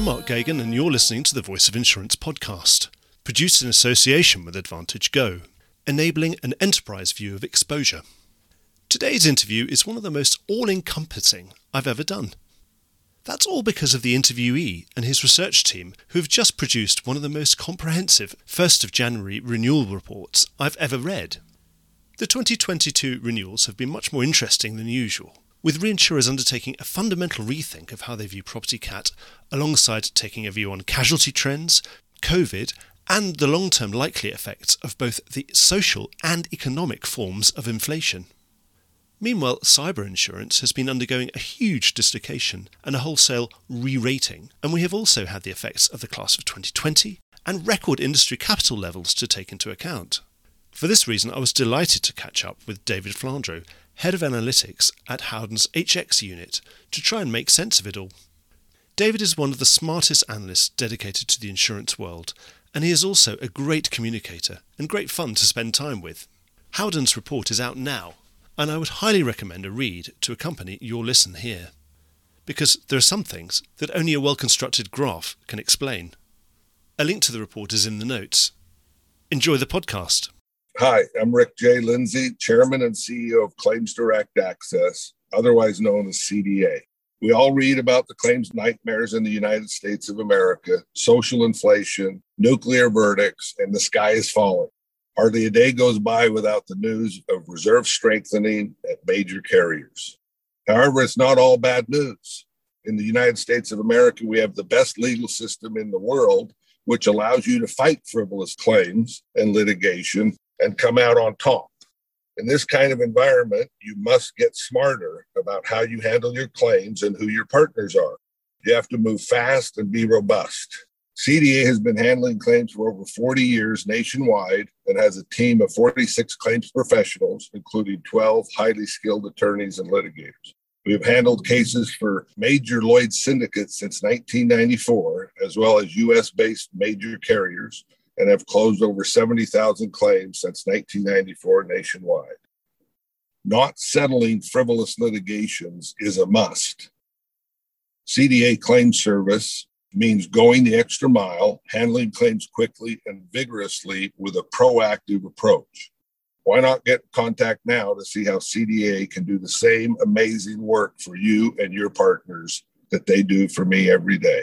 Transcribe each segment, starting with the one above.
I'm Mark Geoghegan, and you're listening to the Voice of Insurance podcast, produced in association with AdvantageGo, enabling an enterprise view of exposure. Today's interview is one of the most all encompassing I've ever done. That's all because of the interviewee and his research team, who've just produced one of the most comprehensive 1st of January renewal reports I've ever read. The 2022 renewals have been much more interesting than usual, with reinsurers undertaking a fundamental rethink of how they view property cat, alongside taking a view on casualty trends, COVID, and the long term likely effects of both the social and economic forms of inflation. Meanwhile, cyber insurance has been undergoing a huge dislocation and a wholesale re rating, and we have also had the effects of the class of 2020 and record industry capital levels to take into account. For this reason, I was delighted to catch up with David Flandro, Head of Analytics at Howden's HX unit, to try and make sense of it all. David is one of the smartest analysts dedicated to the insurance world, and he is also a great communicator and great fun to spend time with. Howden's report is out now and I would highly recommend a read to accompany your listen here. Because there are some things that only a well constructed graph can explain. A link to the report is in the notes. Enjoy the podcast. Hi, I'm Rick J. Lindsay, Chairman and CEO of Claims Direct Access, otherwise known as CDA. We all read about the claims nightmares in the United States of America, social inflation, nuclear verdicts, and the sky is falling. Hardly a day goes by without the news of reserve strengthening at major carriers. However, it's not all bad news. In the United States of America, we have the best legal system in the world, which allows you to fight frivolous claims and litigation and come out on top. In this kind of environment, you must get smarter about how you handle your claims and who your partners are. You have to move fast and be robust. CDA has been handling claims for over 40 years nationwide and has a team of 46 claims professionals, including 12 highly skilled attorneys and litigators. We have handled cases for major Lloyd syndicates since 1994, as well as US based major carriers, and have closed over 70,000 claims since 1994 nationwide. Not settling frivolous litigations is a must. CDA Claim Service means going the extra mile, handling claims quickly and vigorously with a proactive approach. Why not get in contact now to see how CDA can do the same amazing work for you and your partners that they do for me every day?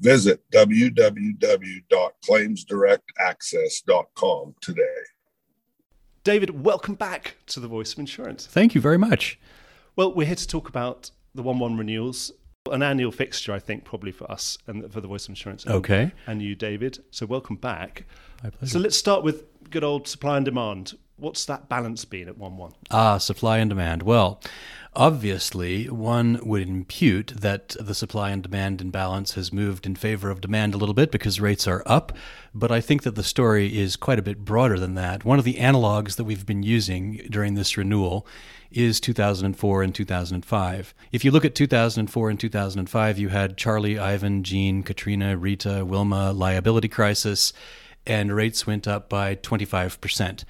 Visit www.claimsdirectaccess.com today. David, welcome back to the Voice of Insurance. Thank you very much. Well, we're here to talk about the 1 1 renewals an annual fixture, I think, probably for us and for the Voice of Insurance. Okay. And you, David. So welcome back. My pleasure. So let's start with good old supply and demand. What's that balance been at 1 1? Ah, supply and demand. Well, obviously, one would impute that the supply and demand imbalance has moved in favor of demand a little bit because rates are up. But I think that the story is quite a bit broader than that. One of the analogs that we've been using during this renewal is 2004 and 2005. If you look at 2004 and 2005, you had Charlie, Ivan, Jeanne, Katrina, Rita, Wilma, liability crisis, and rates went up by 25%.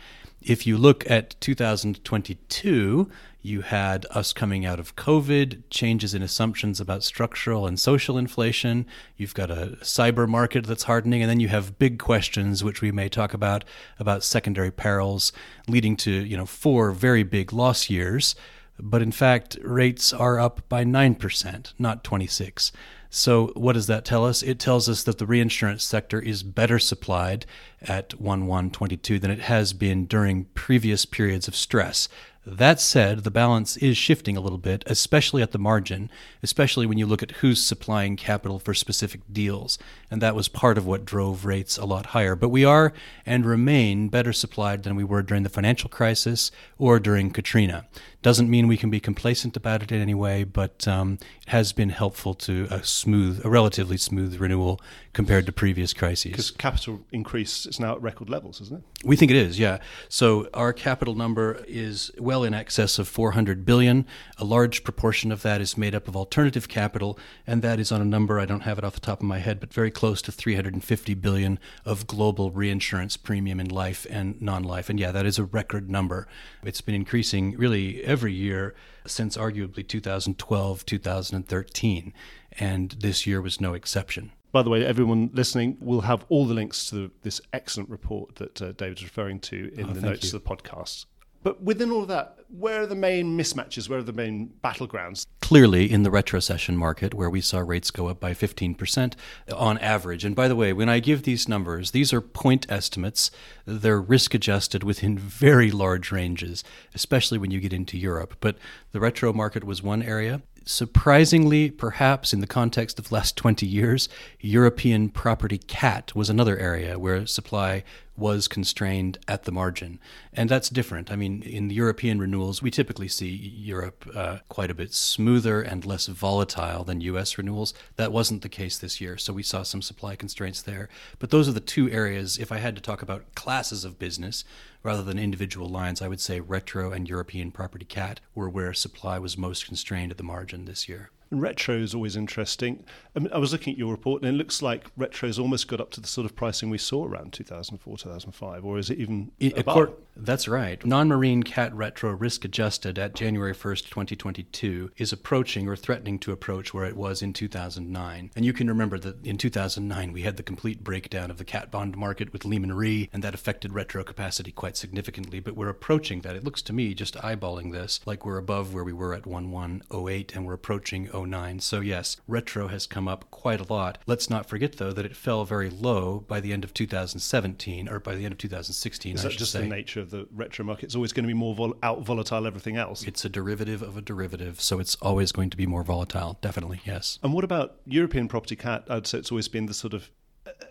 If you look at 2022, you had us coming out of COVID, changes in assumptions about structural and social inflation. You've got a cyber market that's hardening, and then you have big questions, which we may talk about, about secondary perils, leading to you know four very big loss years. But in fact, rates are up by nine percent, not twenty six. So, what does that tell us? It tells us that the reinsurance sector is better supplied at 1 1 than it has been during previous periods of stress. That said, the balance is shifting a little bit, especially at the margin, especially when you look at who's supplying capital for specific deals. And that was part of what drove rates a lot higher. But we are and remain better supplied than we were during the financial crisis or during Katrina. Doesn't mean we can be complacent about it in any way, but um, it has been helpful to a smooth, a relatively smooth renewal compared to previous crises. Because capital increase is now at record levels, isn't it? We think it is, yeah. So our capital number is well in excess of 400 billion. A large proportion of that is made up of alternative capital, and that is on a number I don't have it off the top of my head, but very close to 350 billion of global reinsurance premium in life and non-life. And yeah, that is a record number. It's been increasing really every year since arguably 2012, 2013, and this year was no exception. By the way, everyone listening will have all the links to this excellent report that uh, David's referring to in oh, the notes you. of the podcast. But within all of that, where are the main mismatches? Where are the main battlegrounds? Clearly, in the retrocession market, where we saw rates go up by 15% on average. And by the way, when I give these numbers, these are point estimates. They're risk adjusted within very large ranges, especially when you get into Europe. But the retro market was one area. Surprisingly, perhaps in the context of the last 20 years, European property cat was another area where supply was constrained at the margin. And that's different. I mean, in the European renewals, we typically see Europe uh, quite a bit smoother and less volatile than US renewals. That wasn't the case this year, so we saw some supply constraints there. But those are the two areas, if I had to talk about classes of business rather than individual lines, I would say retro and European property cat were where supply was most constrained at the margin this year. And retro is always interesting. I, mean, I was looking at your report, and it looks like retro's almost got up to the sort of pricing we saw around 2004, 2005, or is it even it, above? That's right. Non-marine cat retro risk adjusted at January 1st, 2022 is approaching or threatening to approach where it was in 2009. And you can remember that in 2009 we had the complete breakdown of the cat bond market with Lehman Re, and that affected retro capacity quite significantly. But we're approaching that. It looks to me, just eyeballing this, like we're above where we were at 1108, and we're approaching 09. So yes, retro has come up quite a lot. Let's not forget though that it fell very low by the end of 2017 or by the end of 2016. Is that just say. the nature of the retro market? It's always going to be more vol- out volatile everything else. It's a derivative of a derivative, so it's always going to be more volatile. Definitely, yes. And what about European property cat? I'd say it's always been the sort of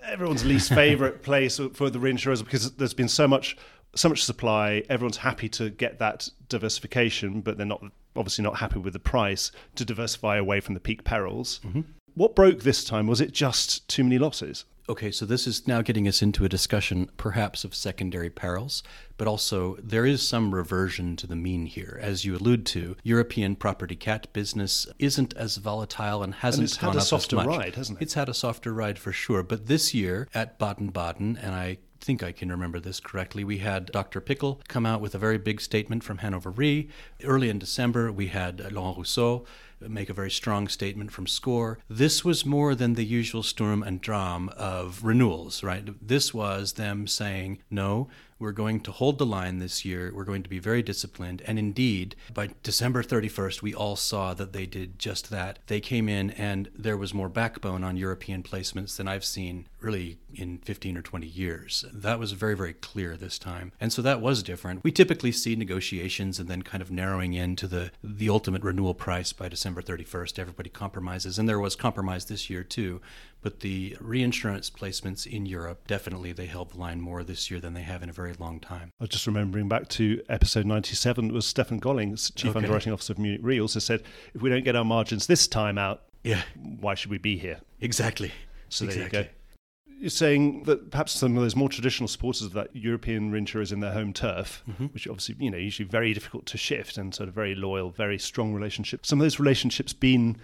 everyone's least favorite place for the reinsurers because there's been so much so much supply everyone's happy to get that diversification but they're not obviously not happy with the price to diversify away from the peak perils. Mm-hmm. What broke this time? Was it just too many losses? Okay, so this is now getting us into a discussion perhaps of secondary perils, but also there is some reversion to the mean here. As you allude to, European property cat business isn't as volatile and hasn't and it's had a softer ride, hasn't it? It's had a softer ride for sure. But this year at Baden Baden, and I think I can remember this correctly. We had Dr. Pickel come out with a very big statement from Hannover Re. Early in December, we had Laurent Rousseau make a very strong statement from SCOR. This was more than the usual Sturm und Drang of renewals, right? This was them saying, no, we're going to hold the line this year. We're going to be very disciplined. And indeed, by December 31st, we all saw that they did just that. They came in and there was more backbone on European placements than I've seen really in 15 or 20 years. That was very, very clear this time. And so that was different. We typically see negotiations and then kind of narrowing in to the, the ultimate renewal price by December 31st. Everybody compromises. And there was compromise this year too. But the reinsurance placements in Europe, definitely they held the line more this year than they have in a very long time. I was just remembering back to episode 97, it was Stefan Golling, Chief okay. Underwriting Officer of Munich Re, also said, if we don't get our margins this time out, yeah. why should we be here? Exactly. So exactly. there you go. You're saying that perhaps some of those more traditional supporters of that European reinsurers in their home turf, mm-hmm. which obviously you know usually very difficult to shift and sort of very loyal, very strong relationships. Some of those relationships been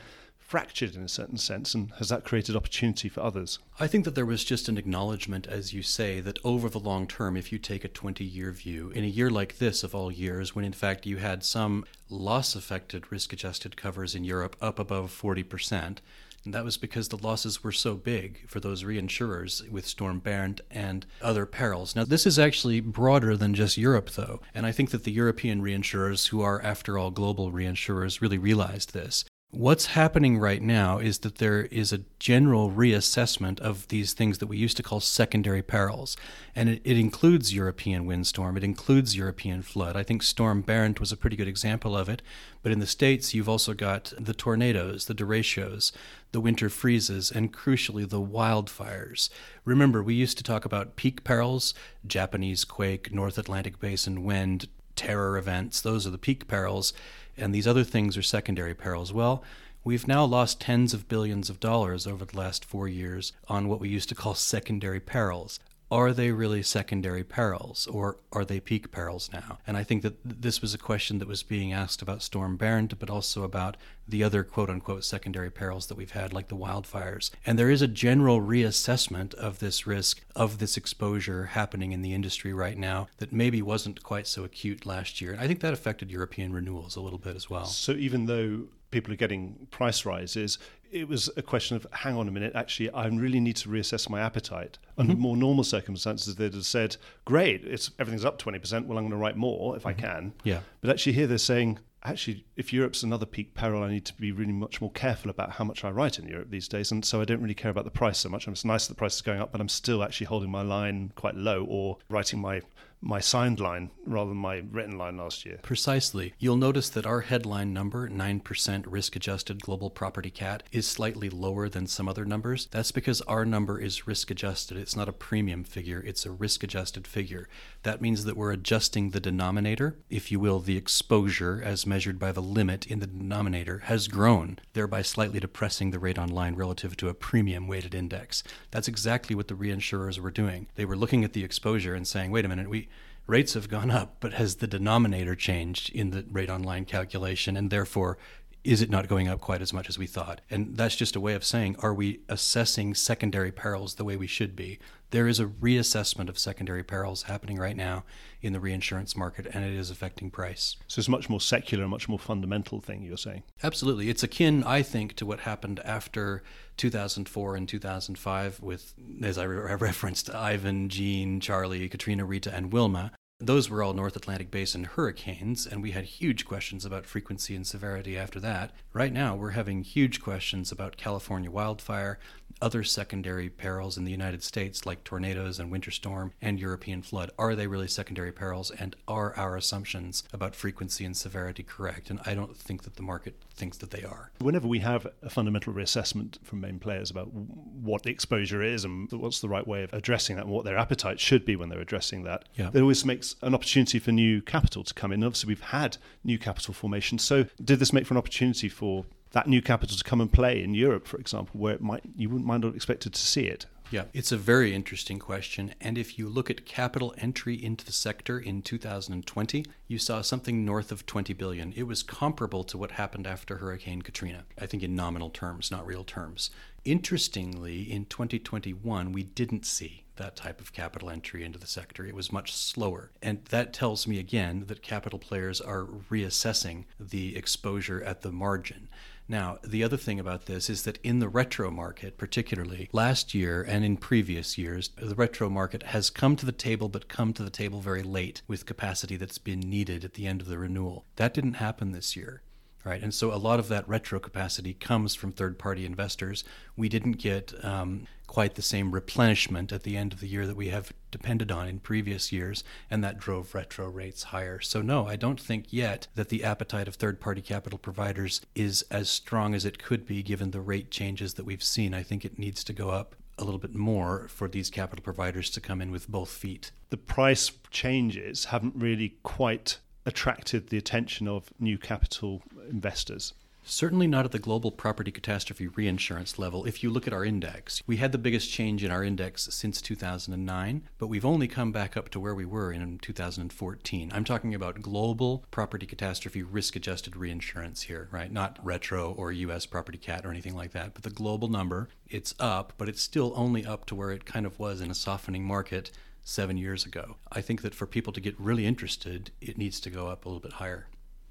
fractured in a certain sense, and has that created opportunity for others? I think that there was just an acknowledgement, as you say, that over the long term, if you take a 20 year view, in a year like this of all years, when in fact you had some loss affected risk adjusted covers in Europe up above 40%, and that was because the losses were so big for those reinsurers with Storm Bernd and other perils. Now, this is actually broader than just Europe, though. And I think that the European reinsurers, who are, after all, global reinsurers, really realized this. What's happening right now is that there is a general reassessment of these things that we used to call secondary perils. And it, it, includes European windstorm, it includes European flood. I think Storm Bernd was a pretty good example of it. But in the States, you've also got the tornadoes, the derechos, the winter freezes, and crucially, the wildfires. Remember, we used to talk about peak perils Japanese quake, North Atlantic basin wind, terror events. Those are the peak perils and these other things are secondary perils. Well, we've now lost tens of billions of dollars over the last four years on what we used to call secondary perils. Are they really secondary perils or are they peak perils now? And I think that this was a question that was being asked about Storm Bernd, but also about the other quote unquote secondary perils that we've had, like the wildfires. And there is a general reassessment of this risk, of this exposure happening in the industry right now that maybe wasn't quite so acute last year. And I think that affected European renewals a little bit as well. So even though people are getting price rises, it was a question of hang on a minute, actually, I really need to reassess my appetite. Mm-hmm. Under more normal circumstances, they'd have said, great, it's everything's up 20%, well, I'm going to write more if mm-hmm. I can. Yeah. But actually, here they're saying, actually, if Europe's another peak peril, I need to be really much more careful about how much I write in Europe these days. And so I don't really care about the price so much. It's nice that the price is going up, but I'm still actually holding my line quite low or writing my my signed line rather than my written line last year. Precisely. You'll notice that our headline number, 9% risk adjusted global property cat, is slightly lower than some other numbers. That's because our number is risk adjusted. It's not a premium figure, it's a risk adjusted figure. That means that we're adjusting the denominator, if you will, the exposure as measured by the limit in the denominator has grown, thereby slightly depressing the rate on line relative to a premium weighted index. That's exactly what the reinsurers were doing. They were looking at the exposure and saying, wait a minute, we rates have gone up, but has the denominator changed in the rate on line calculation? And therefore, is it not going up quite as much as we thought? And that's just a way of saying, are we assessing secondary perils the way we should be? There is a reassessment of secondary perils happening right now in the reinsurance market, and it is affecting price. So it's a much more secular, much more fundamental thing you're saying. Absolutely. It's akin, I think, to what happened after 2004 and 2005 with, as I re- referenced, Ivan, Jean, Charlie, Katrina, Rita, and Wilma those were all North Atlantic Basin hurricanes, and we had huge questions about frequency and severity after that. Right now, we're having huge questions about California wildfire, other secondary perils in the United States, like tornadoes and winter storm and European flood. Are they really secondary perils, and are our assumptions about frequency and severity correct? And I don't think that the market thinks that they are. Whenever we have a fundamental reassessment from main players about what the exposure is and what's the right way of addressing that and what their appetite should be when they're addressing that, yeah. it always makes an opportunity for new capital to come in. Obviously, we've had new capital formation. So, did this make for an opportunity for that new capital to come and play in Europe, for example, where it might you wouldn't mind or expected to see it? Yeah, it's a very interesting question. And if you look at capital entry into the sector in 2020, you saw something north of 20 billion. It was comparable to what happened after Hurricane Katrina, I think in nominal terms, not real terms. Interestingly, in 2021, we didn't see that type of capital entry into the sector. It was much slower. And that tells me again that capital players are reassessing the exposure at the margin. Now, the other thing about this is that in the retro market, particularly last year and in previous years, the retro market has come to the table, but come to the table very late with capacity that's been needed at the end of the renewal. That didn't happen this year right? And so a lot of that retro capacity comes from third party investors. We didn't get um, quite the same replenishment at the end of the year that we have depended on in previous years, and that drove retro rates higher. So, no, I don't think yet that the appetite of third party capital providers is as strong as it could be given the rate changes that we've seen. I think it needs to go up a little bit more for these capital providers to come in with both feet. The price changes haven't really quite attracted the attention of new capital investors? Certainly not at the global property catastrophe reinsurance level. If you look at our index, we had the biggest change in our index since 2009, but we've only come back up to where we were in 2014. I'm talking about global property catastrophe risk adjusted reinsurance here, right? Not retro or US property cat or anything like that, but the global number, it's up, but it's still only up to where it kind of was in a softening market seven years ago. I think that for people to get really interested, it needs to go up a little bit higher.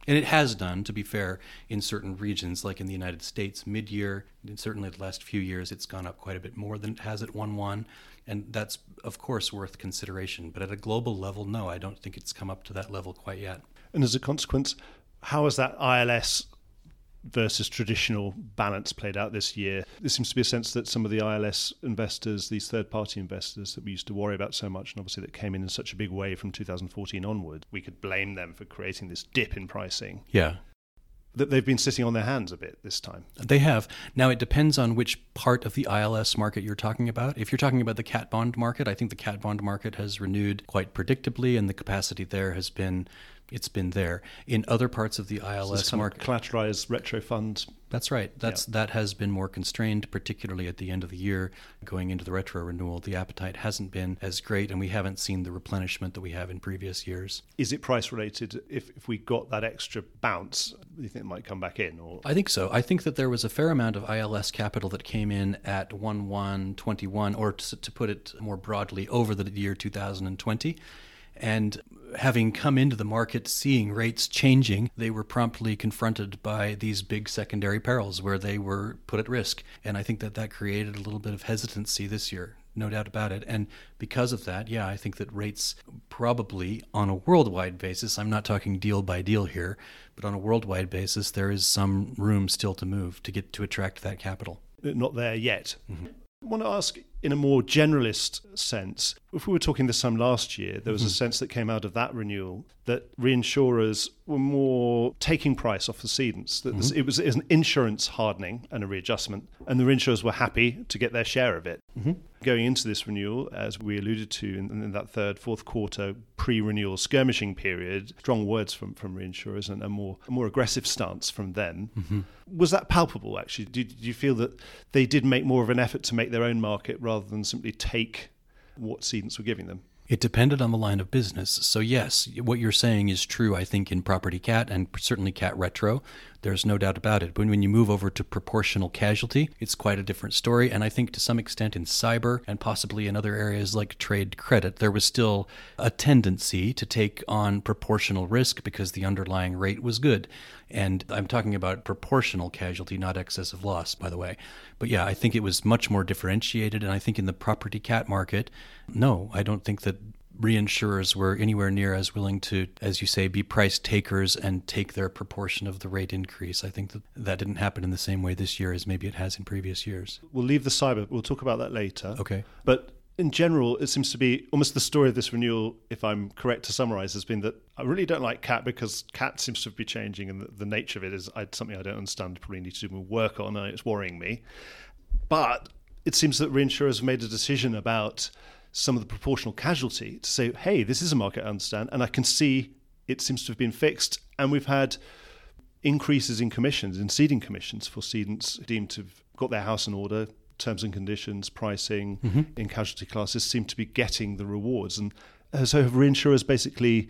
And it has done, to be fair, in certain regions, like in the United States, mid year, and certainly the last few years, it's gone up quite a bit more than it has at 1 1. And that's, of course, worth consideration. But at a global level, no, I don't think it's come up to that level quite yet. And as a consequence, how has that ILS versus traditional balance played out this year. There seems to be a sense that some of the ILS investors, these third party investors that we used to worry about so much, and obviously that came in in such a big way from 2014 onward, we could blame them for creating this dip in pricing. Yeah. That they've been sitting on their hands a bit this time. They have. Now, it depends on which part of the ILS market you're talking about. If you're talking about the cat bond market, I think the cat bond market has renewed quite predictably, and the capacity there has been It's been there. In other parts of the ILS so market, collateralized retro fund that's right. That's yeah. that has been more constrained, particularly at the end of the year, going into the retro renewal. The appetite hasn't been as great, and we haven't seen the replenishment that we have in previous years. Is it price related? If if we got that extra bounce, do you think it might come back in? Or I think so. I think that there was a fair amount of ILS capital that came in at one one twenty one, or to, to put it more broadly, over the year two thousand and twenty. And having come into the market seeing rates changing, they were promptly confronted by these big secondary perils where they were put at risk. And I think that that created a little bit of hesitancy this year. No doubt about it. And because of that, yeah, I think that rates probably on a worldwide basis, I'm not talking deal by deal here, but on a worldwide basis, there is some room still to move to get to attract that capital. Not there yet. Mm-hmm. I want to ask in a more generalist sense, if we were talking this time last year, there was mm-hmm. a sense that came out of that renewal that reinsurers were more taking price off the cedents. That mm-hmm. it, was, it, was, an insurance hardening and a readjustment, and the reinsurers were happy to get their share of it. Mm-hmm. Going into this renewal, as we alluded to in, in that third, fourth quarter pre-renewal skirmishing period, strong words from, from reinsurers and a more a more aggressive stance from them. Mm-hmm. Was that palpable? Actually, did, did you feel that they did make more of an effort to make their own market? rather than simply take what cedents were giving them. It depended on the line of business. So, yes, what you're saying is true, I think, in property cat and certainly cat retro. There's no doubt about it. But when you move over to proportional casualty, it's quite a different story. And I think to some extent in cyber and possibly in other areas like trade credit, there was still a tendency to take on proportional risk because the underlying rate was good. And I'm talking about proportional casualty, not excessive loss, by the way. But yeah, I think it was much more differentiated. And I think in the property cat market, no, I don't think that reinsurers were anywhere near as willing to, as you say, be price takers and take their proportion of the rate increase. I think that that didn't happen in the same way this year as maybe it has in previous years. We'll leave the cyber, we'll talk about that later. Okay. But in general, it seems to be almost the story of this renewal, if I'm correct to summarize, has been that I really don't like cat because cat seems to be changing and the, the nature of it is I, something I don't understand, probably need to do more work on, and it's worrying me. But it seems that reinsurers have made a decision about some of the proportional casualty to say, hey, this is a market I understand, and I can see it seems to have been fixed. And we've had increases in commissions, in ceding commissions for cedents deemed to have got their house in order, terms and conditions, pricing mm-hmm. in casualty classes seem to be getting the rewards. And so have reinsurers basically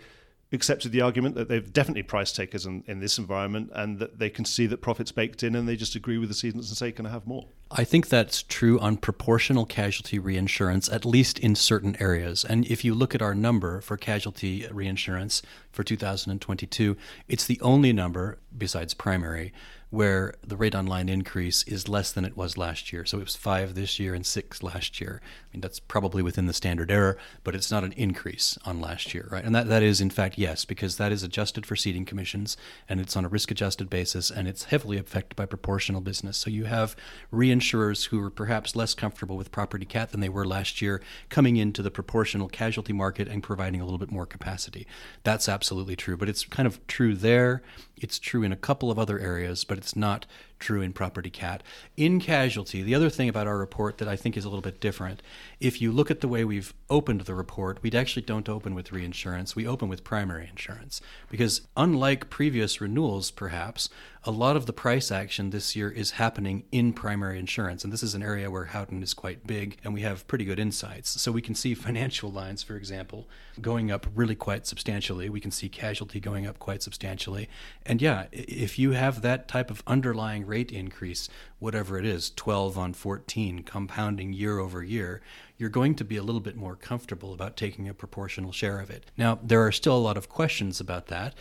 accepted the argument that they've definitely price takers in, in this environment and that they can see that profits baked in and they just agree with the cedents and say, can I have more? I think that's true on proportional casualty reinsurance, at least in certain areas. And if you look at our number for casualty reinsurance for 2022, it's the only number, besides primary, where the rate on line increase is less than it was last year. So it was five this year and six last year. I mean, that's probably within the standard error, but it's not an increase on last year, right? And that, that is, in fact, yes, because that is adjusted for ceding commissions and it's on a risk adjusted basis and it's heavily affected by proportional business. So you have reinsurers who are perhaps less comfortable with property cat than they were last year coming into the proportional casualty market and providing a little bit more capacity. That's absolutely true, but it's kind of true there. It's true in a couple of other areas, but it's not true in property cat. In casualty, the other thing about our report that I think is a little bit different, if you look at the way we've opened the report, we actually don't open with reinsurance, we open with primary insurance. Because unlike previous renewals, perhaps, a lot of the price action this year is happening in primary insurance. And this is an area where Howden is quite big and we have pretty good insights. So we can see financial lines, for example, going up really quite substantially. We can see casualty going up quite substantially. And yeah, if you have that type of underlying rate increase, whatever it is, 12 on 14, compounding year over year, you're going to be a little bit more comfortable about taking a proportional share of it. Now, there are still a lot of questions about that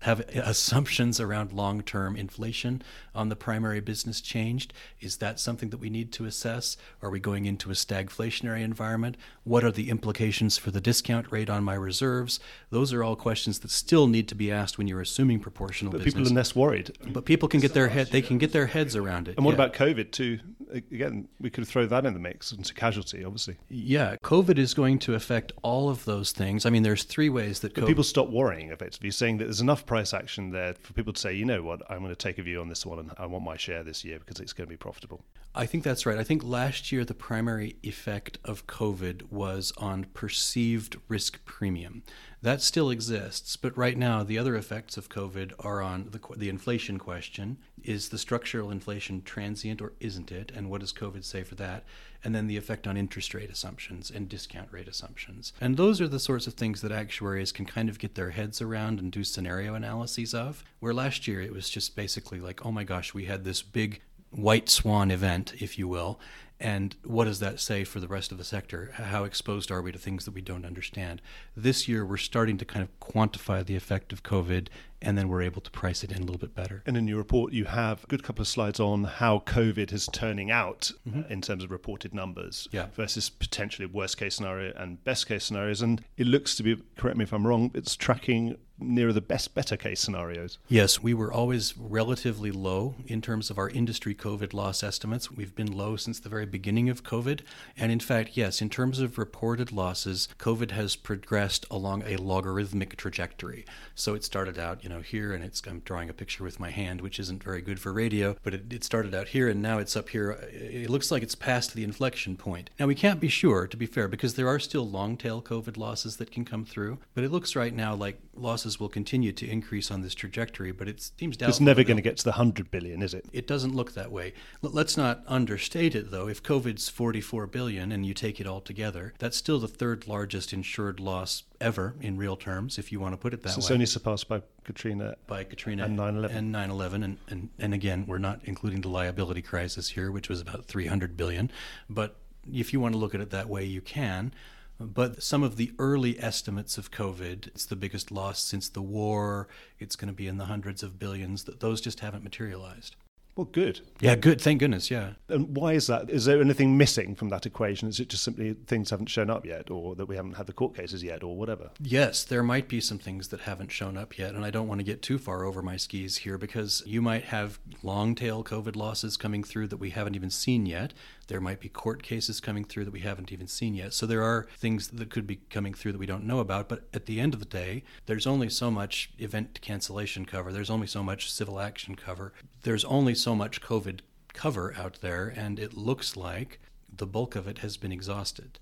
have assumptions around long term inflation on the primary business changed? Is that something that we need to assess? Are we going into a stagflationary environment? What are the implications for the discount rate on my reserves? Those are all questions that still need to be asked when you're assuming proportional but business. people are less worried. But people can get their head they can get their heads around it. And what yeah. about COVID too? Again, we could throw that in the mix into casualty, obviously. Yeah, COVID is going to affect all of those things. I mean, there's three ways that COVID... people stop worrying effectively, saying that there's enough price action there for people to say, you know what, I'm going to take a view on this one and I want my share this year because it's going to be profitable. I think that's right. I think last year the primary effect of COVID was on perceived risk premium. That still exists, but right now the other effects of COVID are on the, the inflation question. Is the structural inflation transient or isn't it? And what does COVID say for that? And then the effect on interest rate assumptions and discount rate assumptions. And those are the sorts of things that actuaries can kind of get their heads around and do scenario analyses of. Where last year it was just basically like, oh my gosh, we had this big white swan event, if you will, and what does that say for the rest of the sector? How exposed are we to things that we don't understand? This year, we're starting to kind of quantify the effect of COVID, and then we're able to price it in a little bit better. And in your report, you have a good couple of slides on how COVID is turning out mm-hmm. in terms of reported numbers yeah. versus potentially worst case scenario and best case scenarios. And it looks to be, correct me if I'm wrong, it's tracking nearer the best better case scenarios. Yes, we were always relatively low in terms of our industry COVID loss estimates. We've been low since the very beginning of COVID. And in fact, yes, in terms of reported losses, COVID has progressed along a logarithmic trajectory. So it started out, you know, here, and it's I'm drawing a picture with my hand, which isn't very good for radio, but it, it started out here and now it's up here. It looks like it's past the inflection point. Now we can't be sure, to be fair, because there are still long tail COVID losses that can come through, but it looks right now like losses will continue to increase on this trajectory, but it seems doubtful. It's never going to get to the 100 billion, is it? It doesn't look that way. Let's not understate it, though. If COVID's 44 billion and you take it all together, that's still the third largest insured loss ever in real terms, if you want to put it that so way. It's only surpassed by Katrina, by Katrina and 9/11. And 9/11, and, and and again, we're not including the liability crisis here, which was about 300 billion. But if you want to look at it that way, you can. But some of the early estimates of COVID, it's the biggest loss since the war, it's going to be in the hundreds of billions, that those just haven't materialized. Well, good. Yeah, good. Thank goodness. Yeah. And why is that? Is there anything missing from that equation? Is it just simply things haven't shown up yet, or that we haven't had the court cases yet, or whatever? Yes, there might be some things that haven't shown up yet. And I don't want to get too far over my skis here because you might have long tail COVID losses coming through that we haven't even seen yet. There might be court cases coming through that we haven't even seen yet. So there are things that could be coming through that we don't know about. But at the end of the day, there's only so much event cancellation cover, there's only so much civil action cover, there's only so much COVID cover out there. And it looks like the bulk of it has been exhausted.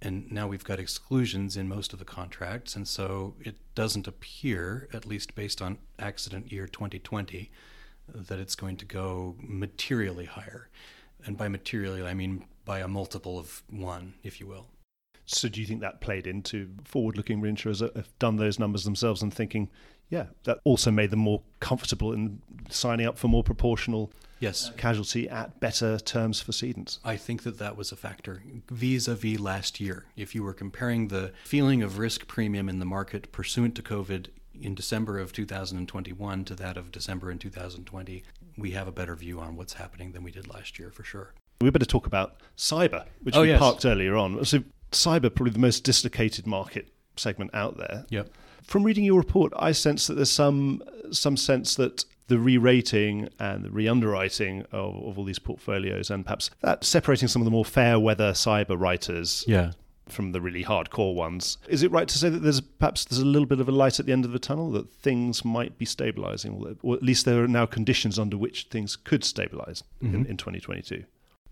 And now we've got exclusions in most of the contracts. And so it doesn't appear, at least based on accident year 2020, that it's going to go materially higher. And by materially, I mean by a multiple of one, if you will. So, do you think that played into forward looking reinsurers uh, have done those numbers themselves and thinking, yeah, that also made them more comfortable in signing up for more proportional yes. Uh, casualty at better terms for cedents? I think that that was a factor vis a vis last year. If you were comparing the feeling of risk premium in the market pursuant to COVID in December of 2021 to that of December in 2020, we have a better view on what's happening than we did last year for sure. We better talk about cyber, which oh, we yes. parked earlier on. So, cyber probably the most dislocated market segment out there. Yep. From reading your report, I sense that there's some some sense that the re-rating and the re-underwriting of, of all these portfolios, and perhaps that separating some of the more fair weather cyber writers, yeah from the really hardcore ones. Is it right to say that there's perhaps there's a little bit of a light at the end of the tunnel that things might be stabilizing, or at least there are now conditions under which things could stabilize mm-hmm. in, in 2022?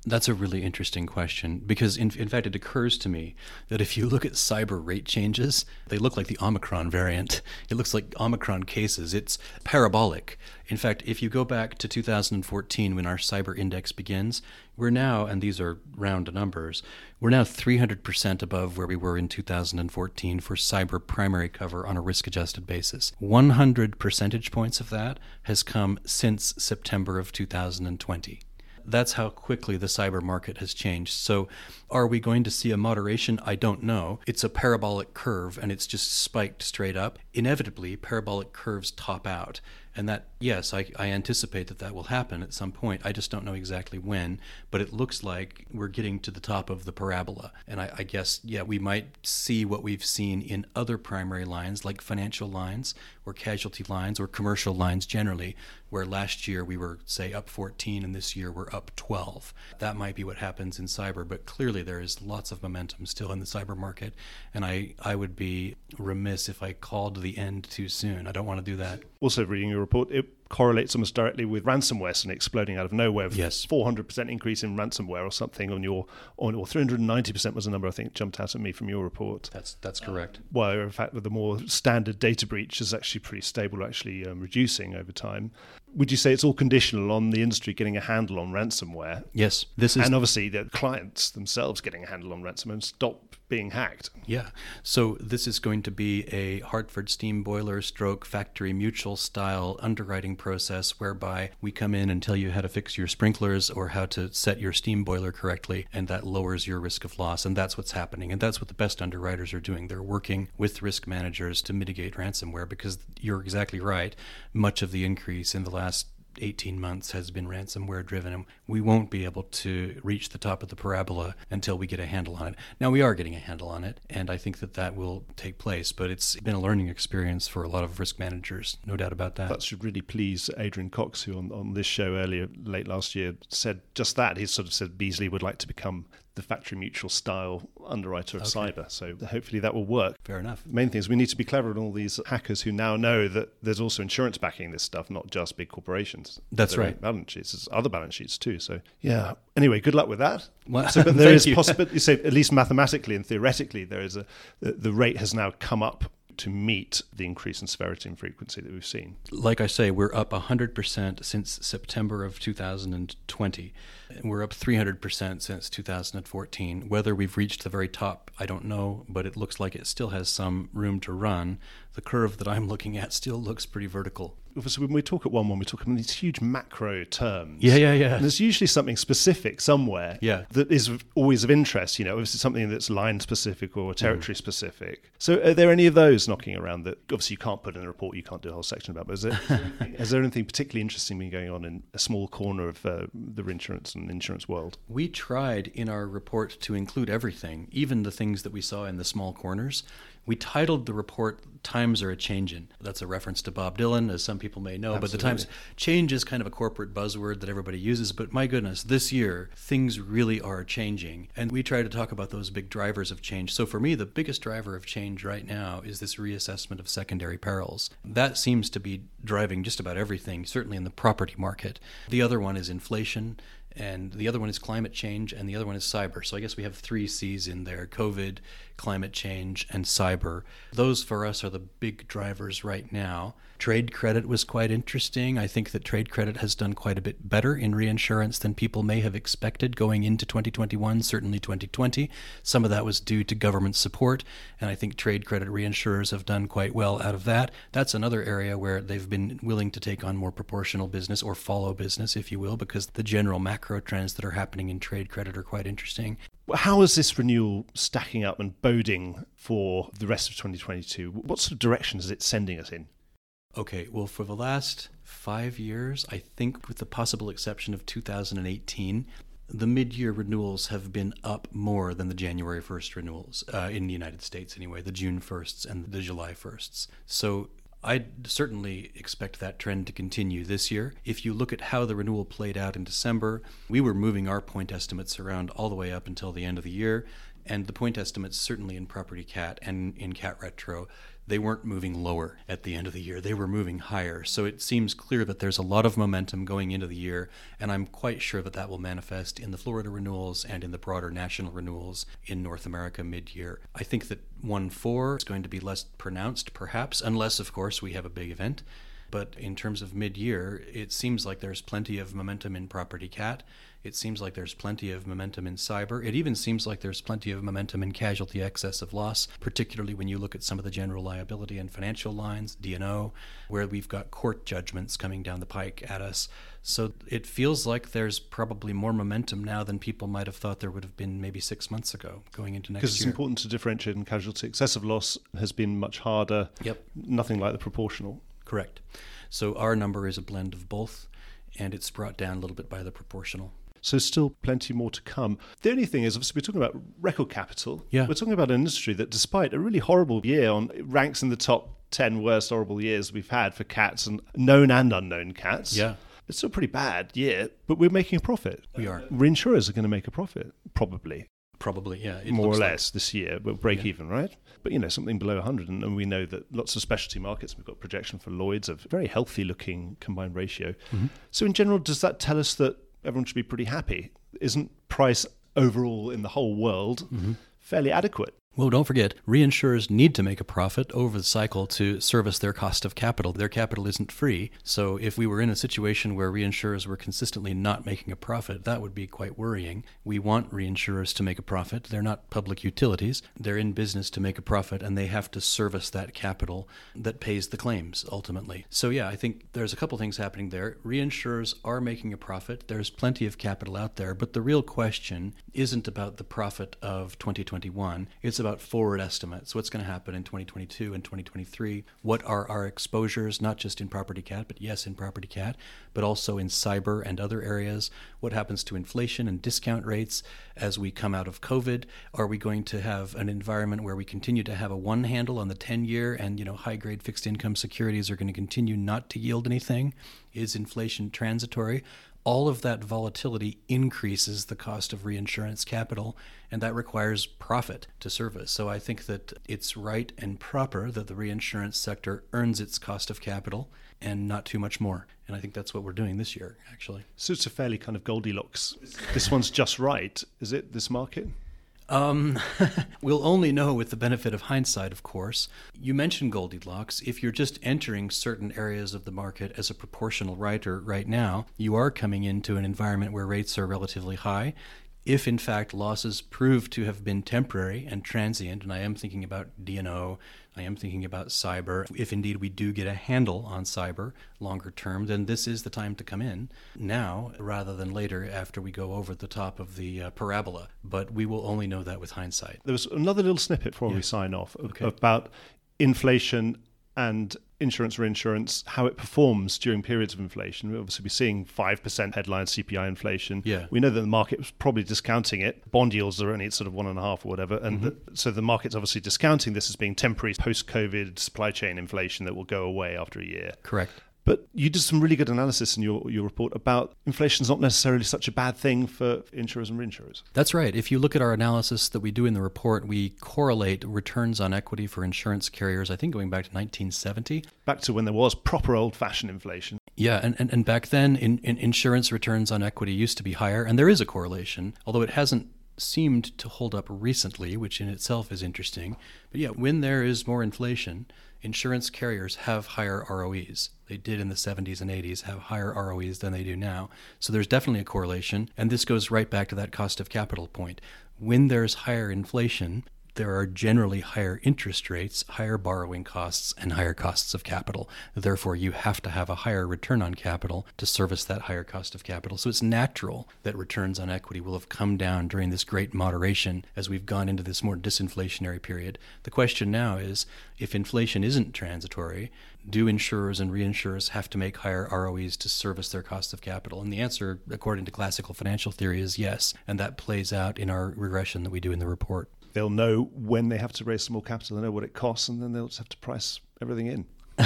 That's a really interesting question because, in, in fact, it occurs to me that if you look at cyber rate changes, they look like the Omicron variant. It looks like Omicron cases. It's parabolic. In fact, if you go back to 2014 when our cyber index begins, we're now, and these are round numbers, we're now 300% above where we were in 2014 for cyber primary cover on a risk adjusted basis. 100 percentage points of that has come since September of 2020 that's how quickly the cyber market has changed. So, are we going to see a moderation? I don't know. It's a parabolic curve and it's just spiked straight up. inevitably parabolic curves top out. And that, yes, I, I, anticipate that that will happen at some point. I just don't know exactly when, but it looks like we're getting to the top of the parabola. And I, I guess, yeah, we might see what we've seen in other primary lines, like financial lines or casualty lines or commercial lines generally, where last year we were, say, up 14 and this year we're up 12. That might be what happens in cyber, but clearly there is lots of momentum still in the cyber market. And I, I would be remiss if I called the end too soon. I don't want to do that. Also, reading your report, it correlates almost directly with ransomware and exploding out of nowhere. Yes, 400% increase in ransomware or something on your, on, or 390% was a number I think jumped out at me from your report. That's that's correct. Uh, well, in fact, with the more standard data breach is actually pretty stable, actually um, reducing over time would you say it's all conditional on the industry getting a handle on ransomware? Yes, this is, and obviously the clients themselves getting a handle on ransomware and stop being hacked. Yeah, so this is going to be a Hartford steam boiler stroke factory mutual style underwriting process whereby we come in and tell you how to fix your sprinklers or how to set your steam boiler correctly, and that lowers your risk of loss. And that's what's happening, and that's what the best underwriters are doing. They're working with risk managers to mitigate ransomware because you're exactly right. Much of the increase in the last 18 months has been ransomware driven, and we won't be able to reach the top of the parabola until we get a handle on it. Now, we are getting a handle on it, and I think that that will take place, but it's been a learning experience for a lot of risk managers, no doubt about that. That should really please Adrian Cox, who on, on this show earlier, late last year, said just that. He sort of said Beazley would like to become the factory mutual style underwriter of okay. cyber. So hopefully that will work. Fair enough. The main thing is we need to be clever on all these hackers who now know that there's also insurance backing this stuff, not just big corporations. That's right. Balance sheets, there's other balance sheets too. So yeah. Anyway, good luck with that. Well, so, but there is possibility. You say at least mathematically and theoretically, there is a the, the rate has now come up to meet the increase in severity and frequency that we've seen. Like I say, we're up 100% since September of 2020. And We're up 300% since 2014. Whether we've reached the very top, I don't know, but it looks like it still has some room to run. The curve that I'm looking at still looks pretty vertical so when we talk at one one, we talk in these huge macro terms. Yeah, yeah, yeah. And there's usually something specific somewhere. Yeah. That is always of interest. You know, it's something that's line specific or territory mm. specific. So, are there any of those knocking around that obviously you can't put in a report? You can't do a whole section about. But is there, is there anything particularly interesting been going on in a small corner of uh, the insurance and insurance world? We tried in our report to include everything, even the things that we saw in the small corners. We titled the report "Times Are a Changin'." That's a reference to Bob Dylan, as some people may know. Absolutely. But the times change is kind of a corporate buzzword that everybody uses. But my goodness, this year things really are changing, and we try to talk about those big drivers of change. So for me, the biggest driver of change right now is this reassessment of secondary perils. That seems to be driving just about everything, certainly in the property market. The other one is inflation and the other one is climate change, and the other one is cyber. So I guess we have three C's in there COVID, climate change, and cyber. Those for us are the big drivers right now. Trade credit was quite interesting. I think that trade credit has done quite a bit better in reinsurance than people may have expected going into 2021, certainly 2020. Some of that was due to government support, and I think trade credit reinsurers have done quite well out of that. That's another area where they've been willing to take on more proportional business or follow business, if you will, because the general macro trends that are happening in trade credit are quite interesting. How is this renewal stacking up and boding for the rest of 2022? What sort of direction is it sending us in? Okay, well, for the last five years, I think with the possible exception of 2018, the mid year renewals have been up more than the January 1st renewals, uh, in the United States anyway, the June 1sts and the July 1sts. So I certainly expect that trend to continue this year. If you look at how the renewal played out in December, we were moving our point estimates around all the way up until the end of the year. And the point estimates, certainly in property cat and in cat retro, they weren't moving lower at the end of the year. They were moving higher. So it seems clear that there's a lot of momentum going into the year, and I'm quite sure that that will manifest in the Florida renewals and in the broader national renewals in North America mid year. I think that 1 4 is going to be less pronounced, perhaps, unless, of course, we have a big event. But in terms of mid year, it seems like there's plenty of momentum in property cat. It seems like there's plenty of momentum in cyber. It even seems like there's plenty of momentum in casualty excess of loss, particularly when you look at some of the general liability and financial lines, D&O, where we've got court judgments coming down the pike at us. So it feels like there's probably more momentum now than people might have thought there would have been maybe six months ago going into next year. Because it's important to differentiate in casualty. Excessive loss has been much harder. Yep. Nothing like the proportional. Correct. So our number is a blend of both, and it's brought down a little bit by the proportional. So still plenty more to come. The only thing is, obviously, we're talking about record capital. Yeah. We're talking about an industry that, despite a really horrible year, on ranks in the top ten worst horrible years we've had for cats and known and unknown cats. Yeah. It's still a pretty bad year, but we're making a profit. We are. Reinsurers are going to make a profit, probably. Probably, yeah. More or less like. this year. We'll break yeah. even, right? But, you know, something below 100. And, and, we know that lots of specialty markets, we've got projection for Lloyd's, a very healthy looking combined ratio. Mm-hmm. So, in general, does that tell us that everyone should be pretty happy. Isn't price overall in the whole world mm-hmm. fairly adequate? Well, don't forget, reinsurers need to make a profit over the cycle to service their cost of capital. Their capital isn't free. So, if we were in a situation where reinsurers were consistently not making a profit, that would be quite worrying. We want reinsurers to make a profit. They're not public utilities. They're in business to make a profit, and they have to service that capital that pays the claims ultimately. So, yeah, I think there's a couple things happening there. Reinsurers are making a profit. There's plenty of capital out there, but the real question isn't about the profit of 2021. It's about forward estimates. What's going to happen in 2022 and 2023? What are our exposures, not just in property cat, but yes, in property cat, but also in cyber and other areas? What happens to inflation and discount rates as we come out of COVID? Are we going to have an environment where we continue to have a one handle on the 10 year and, you know, high grade fixed income securities are going to continue not to yield anything? Is inflation transitory? All of that volatility increases the cost of reinsurance capital, and that requires profit to service. So I think that it's right and proper that the reinsurance sector earns its cost of capital and not too much more. And I think that's what we're doing this year, actually. So it's a fairly kind of Goldilocks. this one's just right, is it, this market? Um, we'll only know with the benefit of hindsight, of course. You mentioned Goldilocks. If you're just entering certain areas of the market as a proportional writer right now, you are coming into an environment where rates are relatively high if in fact losses prove to have been temporary and transient, and I am thinking about D&O, I am thinking about cyber, if indeed we do get a handle on cyber longer term, then this is the time to come in now rather than later after we go over the top of the uh, parabola. But we will only know that with hindsight. There was another little snippet before yeah. we sign off okay. about inflation and insurance reinsurance, how it performs during periods of inflation. We'll obviously be seeing 5% headline CPI inflation. Yeah. We know that the market was probably discounting it. Bond yields are only at sort of one and a half or whatever. And mm-hmm. the, so the market's obviously discounting this as being temporary post COVID supply chain inflation that will go away after a year. Correct. But you did some really good analysis in your, your report about inflation is not necessarily such a bad thing for insurers and reinsurers. That's right. If you look at our analysis that we do in the report, we correlate returns on equity for insurance carriers, I think going back to 1970. Back to when there was proper old fashioned inflation. Yeah, and, and, and back then, in, in insurance returns on equity used to be higher, and there is a correlation, although it hasn't seemed to hold up recently, which in itself is interesting. But yeah, when there is more inflation, insurance carriers have higher ROEs. They did in the 70s and 80s have higher ROEs than they do now. So there's definitely a correlation. And this goes right back to that cost of capital point. When there's higher inflation, there are generally higher interest rates, higher borrowing costs, and higher costs of capital. Therefore, you have to have a higher return on capital to service that higher cost of capital. So it's natural that returns on equity will have come down during this great moderation as we've gone into this more disinflationary period. The question now is if inflation isn't transitory, do insurers and reinsurers have to make higher ROEs to service their cost of capital? And the answer, according to classical financial theory, is yes. And that plays out in our regression that we do in the report they'll know when they have to raise some more capital, they know what it costs, and then they'll just have to price everything in.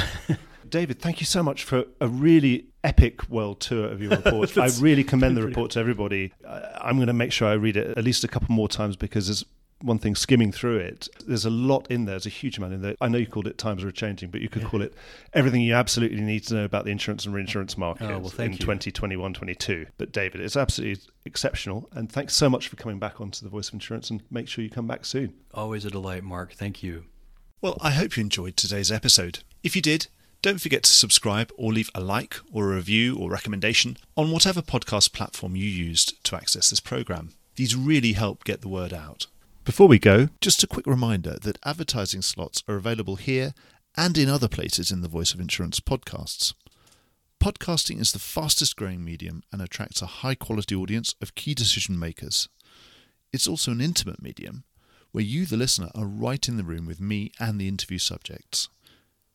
David, thank you so much for a really epic world tour of your report. I really commend the report to everybody. I'm going to make sure I read it at least a couple more times because there's one thing skimming through it, there's a lot in there. There's a huge amount in there. I know you called it times are changing, but you could yeah. call it everything you absolutely need to know about the insurance and reinsurance oh, market oh, well, in 2021 22. But David, it's absolutely exceptional. And thanks so much for coming back onto the Voice of Insurance and make sure you come back soon. Always a delight, Mark. Thank you. Well, I hope you enjoyed today's episode. If you did, Don't forget to subscribe or leave a like or a review or recommendation on whatever podcast platform you used to access this program. These really help get the word out. Before we go, just a quick reminder that advertising slots are available here and in other places in the Voice of Insurance podcasts. Podcasting is the fastest growing medium and attracts a high quality audience of key decision makers. It's also an intimate medium where you, the listener, are right in the room with me and the interview subjects.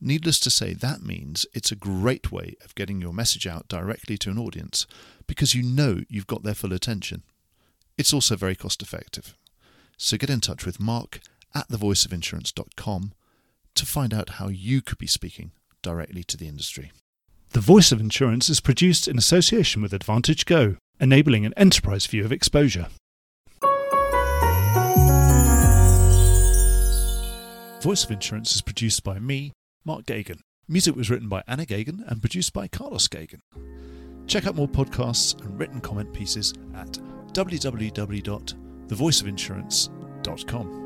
Needless to say, that means it's a great way of getting your message out directly to an audience because you know you've got their full attention. It's also very cost effective. So get in touch with Mark at thevoiceofinsurance.com to find out how you could be speaking directly to the industry. The Voice of Insurance is produced in association with AdvantageGo, enabling an enterprise view of exposure. Voice of Insurance is produced by me, Mark Geoghegan. Music was written by Anna Geoghegan and produced by Carlos Geoghegan. Check out more podcasts and written comment pieces at www.thevoiceofinsurance.com.